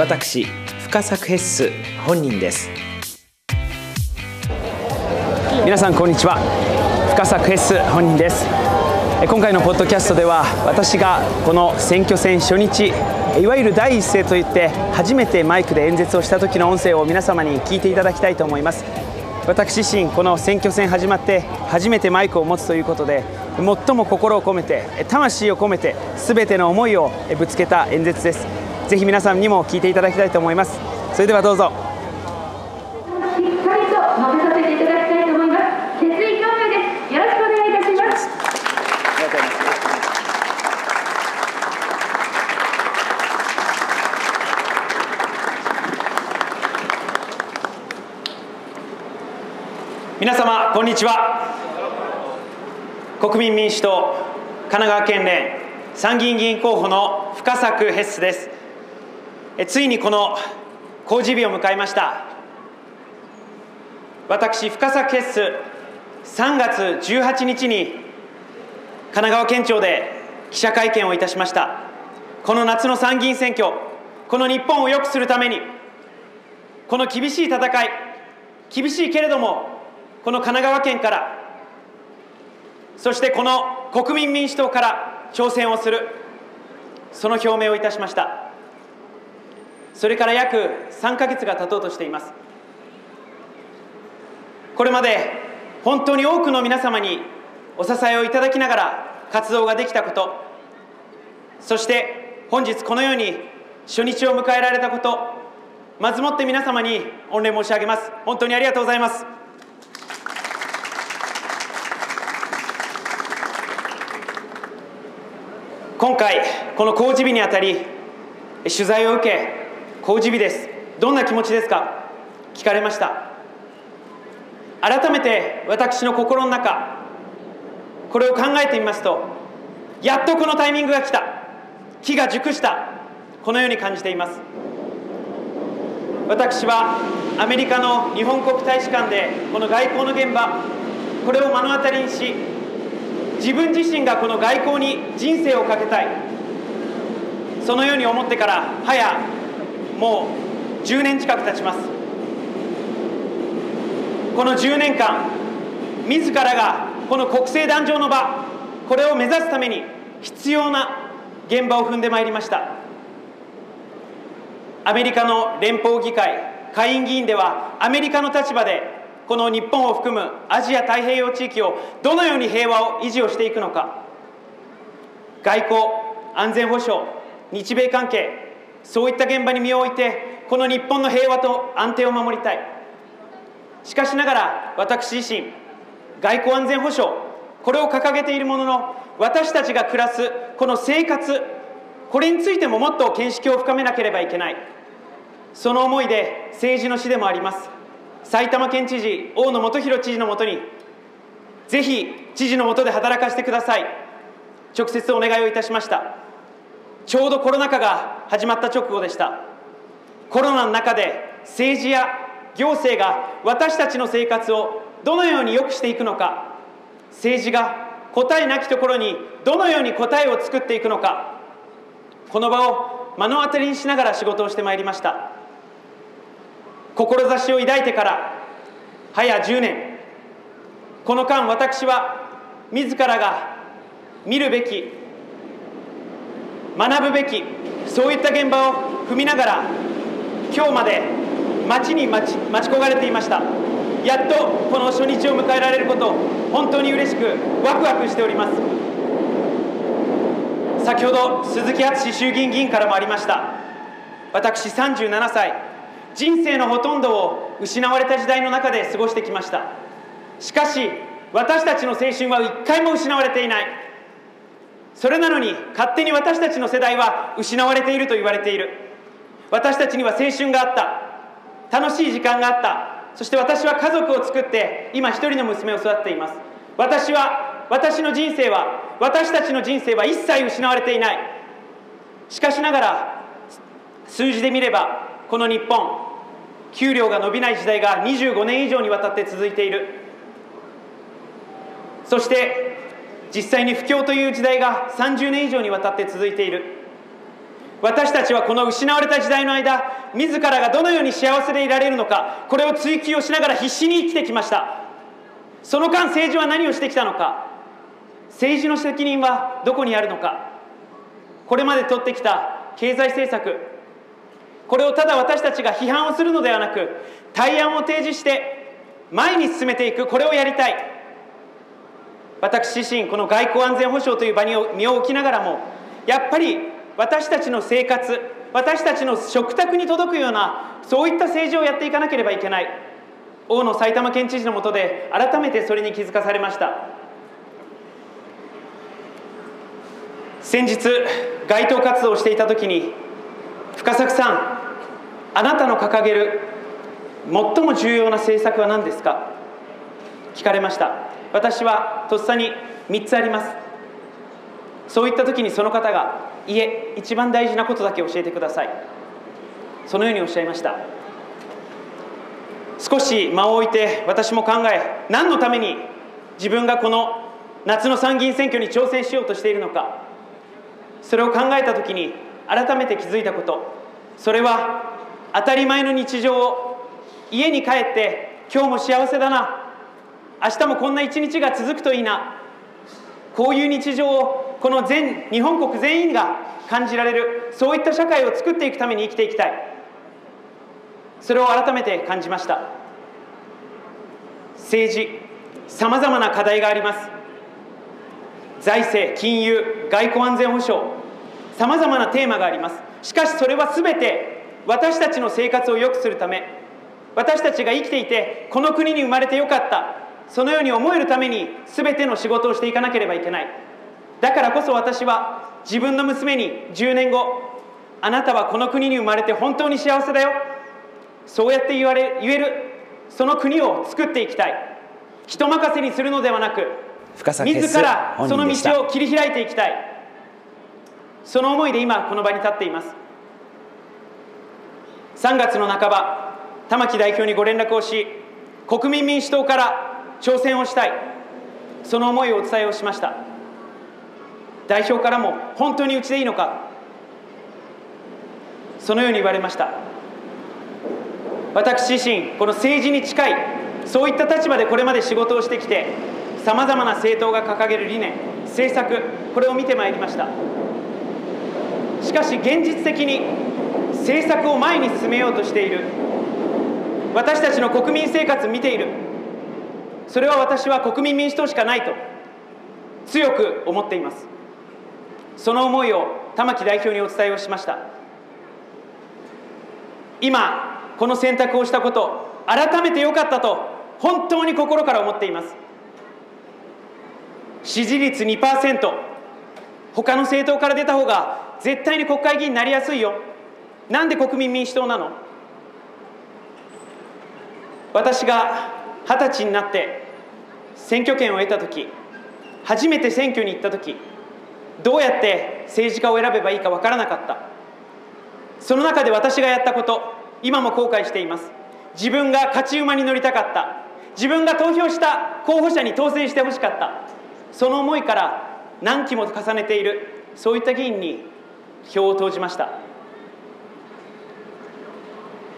私深作ヘッス本人です。皆さんこんにちは。深作ヘッス本人です。今回のポッドキャストでは私がこの選挙戦初日いわゆる第一声といって初めてマイクで演説をした時の音声を皆様に聞いていただきたいと思います。私自身この選挙戦始まって初めてマイクを持つということで最も心を込めて魂を込めて全ての思いをぶつけた演説です。ぜひ皆さんにも聞いていただきたいと思います。それではどうぞ。しっかりと述べさせていただきたいと思います。決意表明です。よろしくお願いいたします。皆様こんにちは。国民民主党神奈川県連参議院議員候補の深作ヘッスですえついにこの公示日を迎えました。私深作ヘッス3月18日に神奈川県庁で記者会見をいたしました。この夏の参議院選挙この日本を良くするためにこの厳しい戦い厳しいけれどもこの神奈川県からそしてこの国民民主党から挑戦をするその表明をいたしました。それから約3ヶ月が経とうとしています。これまで本当に多くの皆様にお支えをいただきながら活動ができたことそして本日このように初日を迎えられたことまずもって皆様に御礼申し上げます。本当にありがとうございます。今回この公示日にあたり取材を受け公示日です。どんな気持ちですか？聞かれました。改めて私の心の中これを考えてみますとやっとこのタイミングが来た。木が熟した。このように感じています。私はアメリカの日本国大使館でこの外交の現場これを目の当たりにし自分自身がこの外交に人生をかけたい。そのように思ってから早もう10年近く経ちます。この10年間自らがこの国政壇上の場これを目指すために必要な現場を踏んでまいりました。アメリカの連邦議会下院議員ではアメリカの立場でこの日本を含むアジア太平洋地域をどのように平和を維持をしていくのか。外交安全保障日米関係そういった現場に身を置いてこの日本の平和と安定を守りたい。しかしながら私自身外交安全保障これを掲げているものの私たちが暮らすこの生活これについてももっと見識を深めなければいけない。その思いで政治の師でもあります埼玉県知事大野元弘知事のもとにぜひ知事のもとで働かせてください。直接お願いをいたしました。ちょうどコロナ禍が始まった直後でした。コロナの中で政治や行政が私たちの生活をどのように良くしていくのか政治が答えなきところにどのように答えを作っていくのかこの場を目の当たりにしながら仕事をしてまいりました。志を抱いてから早10年この間私は自らが見るべき学ぶべきそういった現場を踏みながら今日まで待ちに待ち待ち焦がれていました。やっとこの初日を迎えられること本当に嬉しくワクワクしております。先ほど鈴木敦衆議院議員からもありました。私37歳。人生のほとんどを失われた時代の中で過ごしてきました。しかし私たちの青春は一回も失われていない。それなのに勝手に私たちの世代は失われていると言われている。私たちには青春があった。楽しい時間があった。そして私は家族を作って今一人の娘を育てています。私は私の人生は私たちの人生は一切失われていない。しかしながら数字で見ればこの日本給料が伸びない時代が25年以上にわたって続いている。そして実際に不況という時代が30年以上にわたって続いている。私たちはこの失われた時代の間自らがどのように幸せでいられるのかこれを追求をしながら必死に生きてきました。その間政治は何をしてきたのか政治の責任はどこにあるのかこれまで取ってきた経済政策これをただ私たちが批判をするのではなく対案を提示して前に進めていくこれをやりたい。私自身この外交安全保障という場に身を置きながらもやっぱり私たちの生活私たちの食卓に届くようなそういった政治をやっていかなければいけない。大野埼玉県知事のもとで改めてそれに気づかされました。先日街頭活動をしていた時に深作さんあなたの掲げる最も重要な政策は何ですか？聞かれました。私はとっさに3つあります。そういった時にその方がいえ一番大事なことだけ教えてください。そのようにおっしゃいました。少し間を置いて私も考え何のために自分がこの夏の参議院選挙に挑戦しようとしているのか。それを考えた時に改めて気づいたこと。それは当たり前の日常を家に帰って今日も幸せだな。明日もこんな一日が続くといいな。こういう日常をこの全日本国全員が感じられる。そういった社会を作っていくために生きていきたい。それを改めて感じました。政治さまざまな課題があります。財政金融外交安全保障さまざまなテーマがあります。しかしそれは全て私たちの生活を良くするため私たちが生きていてこの国に生まれてよかった。そのように思えるために全ての仕事をしていかなければいけない。だからこそ私は自分の娘に10年後あなたはこの国に生まれて本当に幸せだよ。そうやって言われ言えるその国を作っていきたい。人任せにするのではなく自らその道を切り開いていきたい。その思いで今この場に立っています。3月の半ば玉木代表にご連絡をし国民民主党から挑戦をしたい。その思いをお伝えをしました。代表からも本当にうちでいいのか。そのように言われました。私自身この政治に近いそういった立場でこれまで仕事をしてきてさまざまな政党が掲げる理念政策これを見てまいりました。しかし現実的に政策を前に進めようとしている私たちの国民生活見ているそれは私は国民民主党しかないと強く思っています。その思いを玉木代表にお伝えをしました。今この選択をしたこと改めてよかったと本当に心から思っています。支持率2%他の政党から出た方が絶対に国会議員になりやすいよ。なんで国民民主党なの？私が二十歳になって選挙権を得た時初めて選挙に行った時どうやって政治家を選べばいいか分からなかった。その中で私がやったこと今も後悔しています。自分が勝ち馬に乗りたかった。自分が投票した候補者に当選してほしかった。その思いから何期も重ねているそういった議員に票を投じました。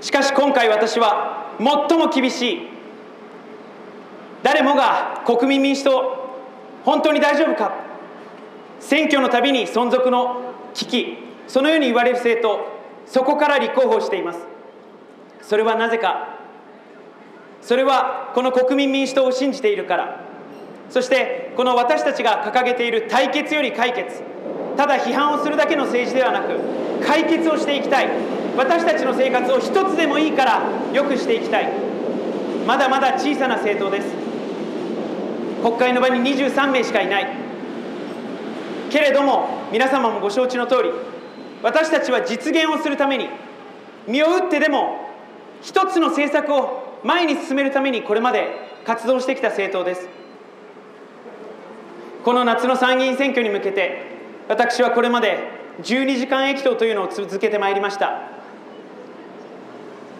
しかし今回私は最も厳しい誰もが国民民主党本当に大丈夫か？選挙のたびに存続の危機。そのように言われる政党そこから立候補しています。それはなぜか？それはこの国民民主党を信じているから。そしてこの私たちが掲げている対決より解決。ただ批判をするだけの政治ではなく解決をしていきたい。私たちの生活を一つでもいいから良くしていきたい。まだまだ小さな政党です。国会の場に23名しかいない。けれども皆様もご承知の通り私たちは実現をするために身を打ってでも一つの政策を前に進めるためにこれまで活動してきた政党です。この夏の参議院選挙に向けて私はこれまで12時間駅頭というのを続けてまいりました。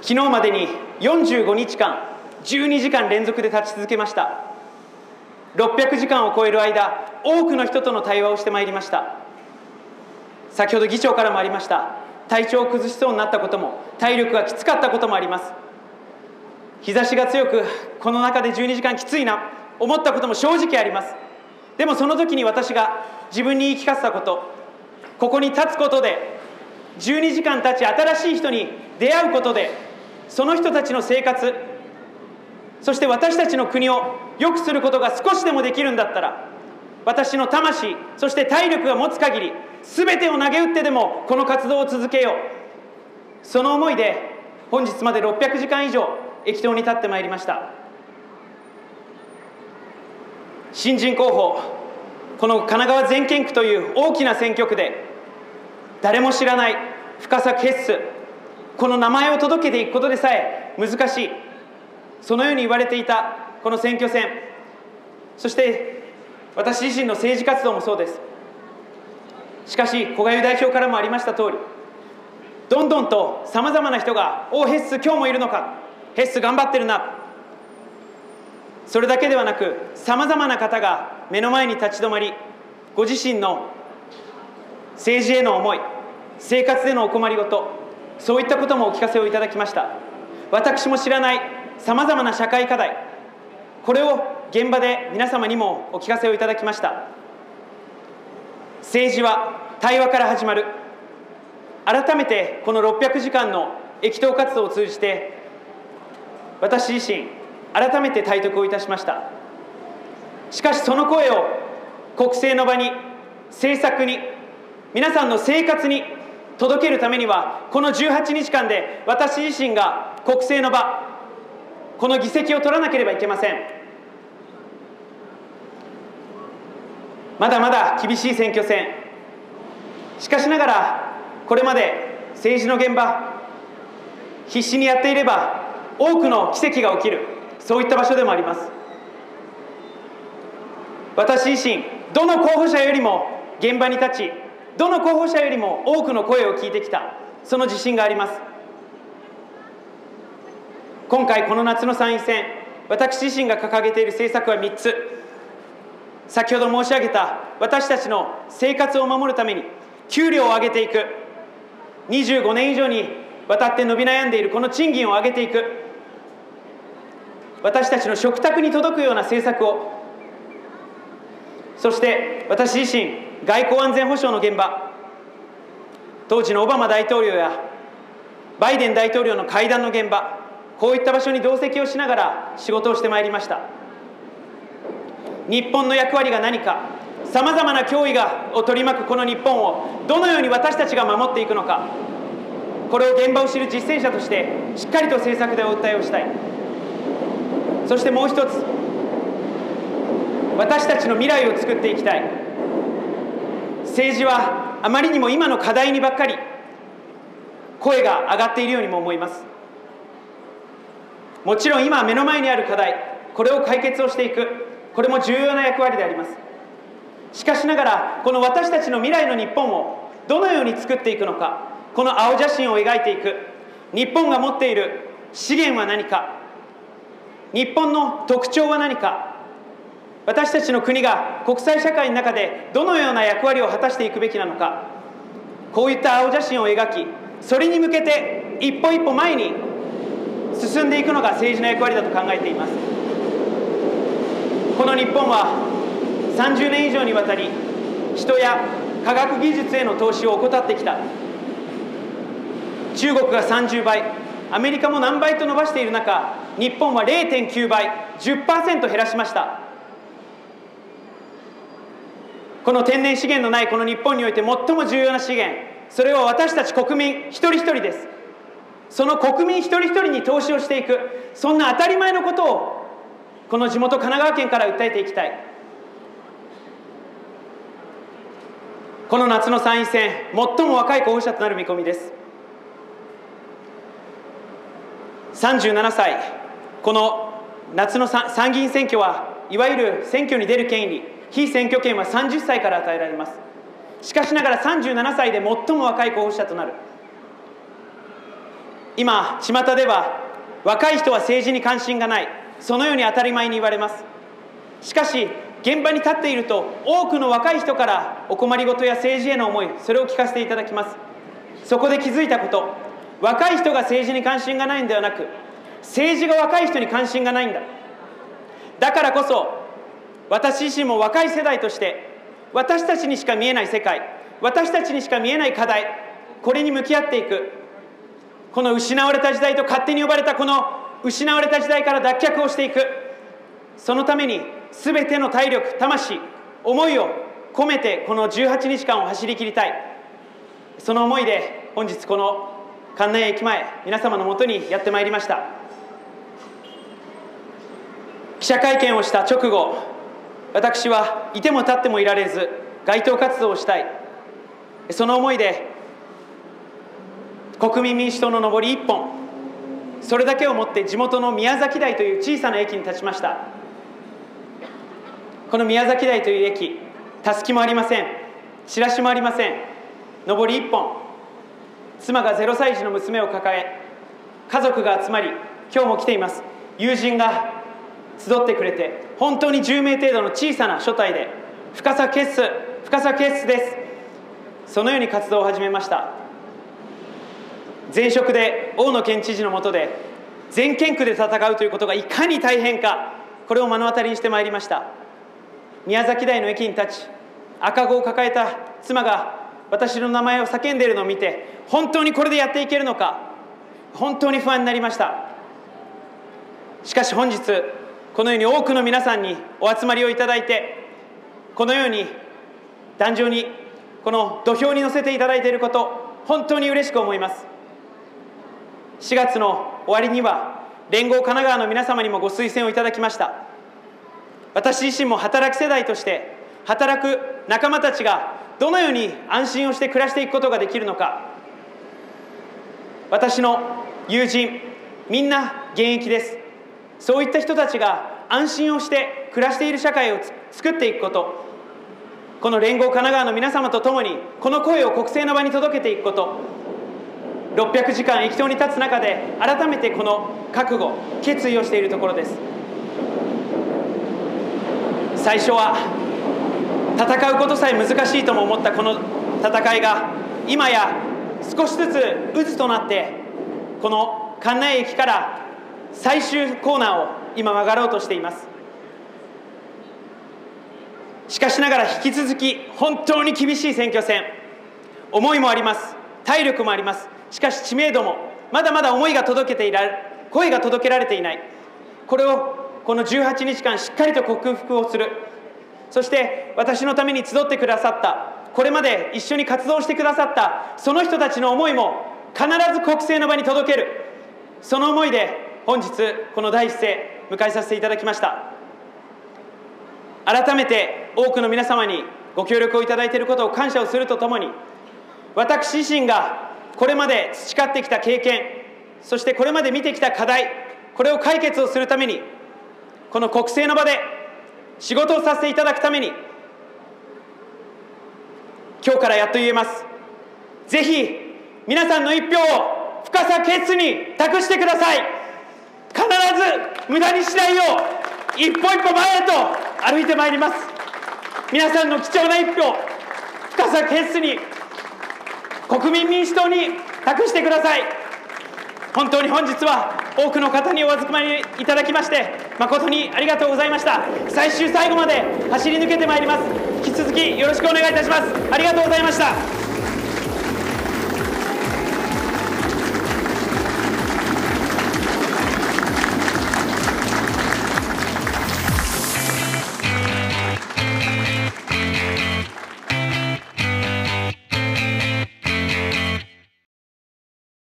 昨日までに45日間12時間連続で立ち続けました。600時間を超える間多くの人との対話をしてまいりました。先ほど議長からもありました体調を崩しそうになったことも体力がきつかったこともあります。日差しが強くこの中で12時間きついな思ったことも正直あります。でもその時に私が自分に言い聞かせたことここに立つことで12時間経ち新しい人に出会うことでその人たちの生活そして私たちの国を良くすることが少しでもできるんだったら私の魂そして体力が持つ限り全てを投げ打ってでもこの活動を続けよう。その思いで本日まで600時間以上駅頭に立ってまいりました。新人候補この神奈川全県区という大きな選挙区で誰も知らない深作ヘッスこの名前を届けていくことでさえ難しい。そのように言われていたこの選挙戦。そして私自身の政治活動もそうです。しかし古賀湯代表からもありました通りどんどんとさまざまな人が「おおヘッス今日もいるのかヘッス頑張ってるな」それだけではなくさまざまな方が目の前に立ち止まりご自身の政治への思い生活でのお困りごとそういったこともお聞かせをいただきました。私も知らないさまざまな社会課題。これを現場で皆様にもお聞かせをいただきました。政治は対話から始まる。改めてこの600時間の駅頭活動を通じて私自身改めて体得をいたしました。しかしその声を国政の場に政策に皆さんの生活に届けるためにはこの18日間で私自身が国政の場この議席を取らなければいけません。まだまだ厳しい選挙戦。しかしながらこれまで政治の現場必死にやっていれば多くの奇跡が起きる。そういった場所でもあります。私自身どの候補者よりも現場に立ちどの候補者よりも多くの声を聞いてきた。その自信があります。今回この夏の参院選私自身が掲げている政策は3つ。先ほど申し上げた私たちの生活を守るために給料を上げていく。25年以上にわたって伸び悩んでいるこの賃金を上げていく。私たちの食卓に届くような政策を。そして私自身外交安全保障の現場。当時のオバマ大統領やバイデン大統領の会談の現場。こういった場所に同席をしながら仕事をしてまいりました。日本の役割が何かさまざまな脅威がを取り巻くこの日本をどのように私たちが守っていくのかこれを現場を知る実践者としてしっかりと政策でお訴えをしたい。そしてもう一つ私たちの未来を作っていきたい。政治はあまりにも今の課題にばっかり声が上がっているようにも思います。もちろん今目の前にある課題これを解決をしていくこれも重要な役割であります。しかしながらこの私たちの未来の日本をどのように作っていくのかこの青写真を描いていく日本が持っている資源は何か日本の特徴は何か私たちの国が国際社会の中でどのような役割を果たしていくべきなのかこういった青写真を描きそれに向けて一歩一歩前に進んでいくのが政治の役割だと考えています。この日本は30年以上にわたり人や科学技術への投資を怠ってきた。中国が30倍アメリカも何倍と伸ばしている中日本は0.9倍10%減らしました。この天然資源のないこの日本において最も重要な資源それは私たち国民一人一人です。その国民一人一人に投資をしていく。そんな当たり前のことをこの地元神奈川県から訴えていきたい。この夏の参院選最も若い候補者となる見込みです。37歳この夏の参議院選挙はいわゆる選挙に出る権利非選挙権は30歳から与えられます。しかしながら37歳で最も若い候補者となる。今巷では若い人は政治に関心がない。そのように当たり前に言われます。しかし現場に立っていると多くの若い人からお困りごとや政治への思いそれを聞かせていただきます。そこで気づいたこと。若い人が政治に関心がないんではなく政治が若い人に関心がないんだ。だからこそ私自身も若い世代として私たちにしか見えない世界私たちにしか見えない課題これに向き合っていく。この失われた時代と勝手に呼ばれたこの失われた時代から脱却をしていく。そのために全ての体力魂思いを込めてこの18日間を走り切りたい。その思いで本日この関内駅前皆様のもとにやってまいりました。記者会見をした直後私はいても立ってもいられず街頭活動をしたい。その思いで国民民主党の上り一本。それだけをもって地元の宮崎台という小さな駅に立ちました。この宮崎台という駅たすきもありません。チラシもありません。上り一本。妻が0歳児の娘を抱え家族が集まり今日も来ています。友人が集ってくれて本当に10名程度の小さな所帯で深さ決須深さ決須です。そのように活動を始めました。前職で大野県知事の下で全県区で戦うということがいかに大変かこれを目の当たりにしてまいりました。宮崎台の駅に立ち赤子を抱えた妻が私の名前を叫んでいるのを見て本当にこれでやっていけるのか本当に不安になりました。しかし本日このように多くの皆さんにお集まりをいただいてこのように壇上にこの土俵に乗せていただいていること本当に嬉しく思います。4月の終わりには連合神奈川の皆様にもご推薦をいただきました。私自身も働く世代として働く仲間たちがどのように安心をして暮らしていくことができるのか。私の友人みんな現役です。そういった人たちが安心をして暮らしている社会を作っていくこと。この連合神奈川の皆様と共にこの声を国政の場に届けていくこと。600時間駅頭に立つ中で改めてこの覚悟決意をしているところです。最初は戦うことさえ難しいとも思ったこの戦いが今や少しずつ渦となってこの関内駅から最終コーナーを今曲がろうとしています。しかしながら引き続き本当に厳しい選挙戦。思いもあります。体力もあります。しかし知名度もまだまだ思いが届けていら声が届けられていない。これをこの18日間しっかりと克服をする。そして私のために集ってくださったこれまで一緒に活動してくださったその人たちの思いも必ず国政の場に届ける。その思いで本日この第一声迎えさせていただきました。改めて多くの皆様にご協力をいただいていることを感謝をするとともに私自身がこれまで培ってきた経験そしてこれまで見てきた課題これを解決をするためにこの国政の場で仕事をさせていただくために今日からやっと言えます。ぜひ皆さんの一票を深さ決に託してください。必ず無駄にしないよう一歩一歩前へと歩いてまいります。皆さんの貴重な一票深さ決に国民民主党に託してください。本当に本日は多くの方にお預かりいただきまして誠にありがとうございました。最終最後まで走り抜けてまいります。引き続きよろしくお願いいたします。ありがとうございました。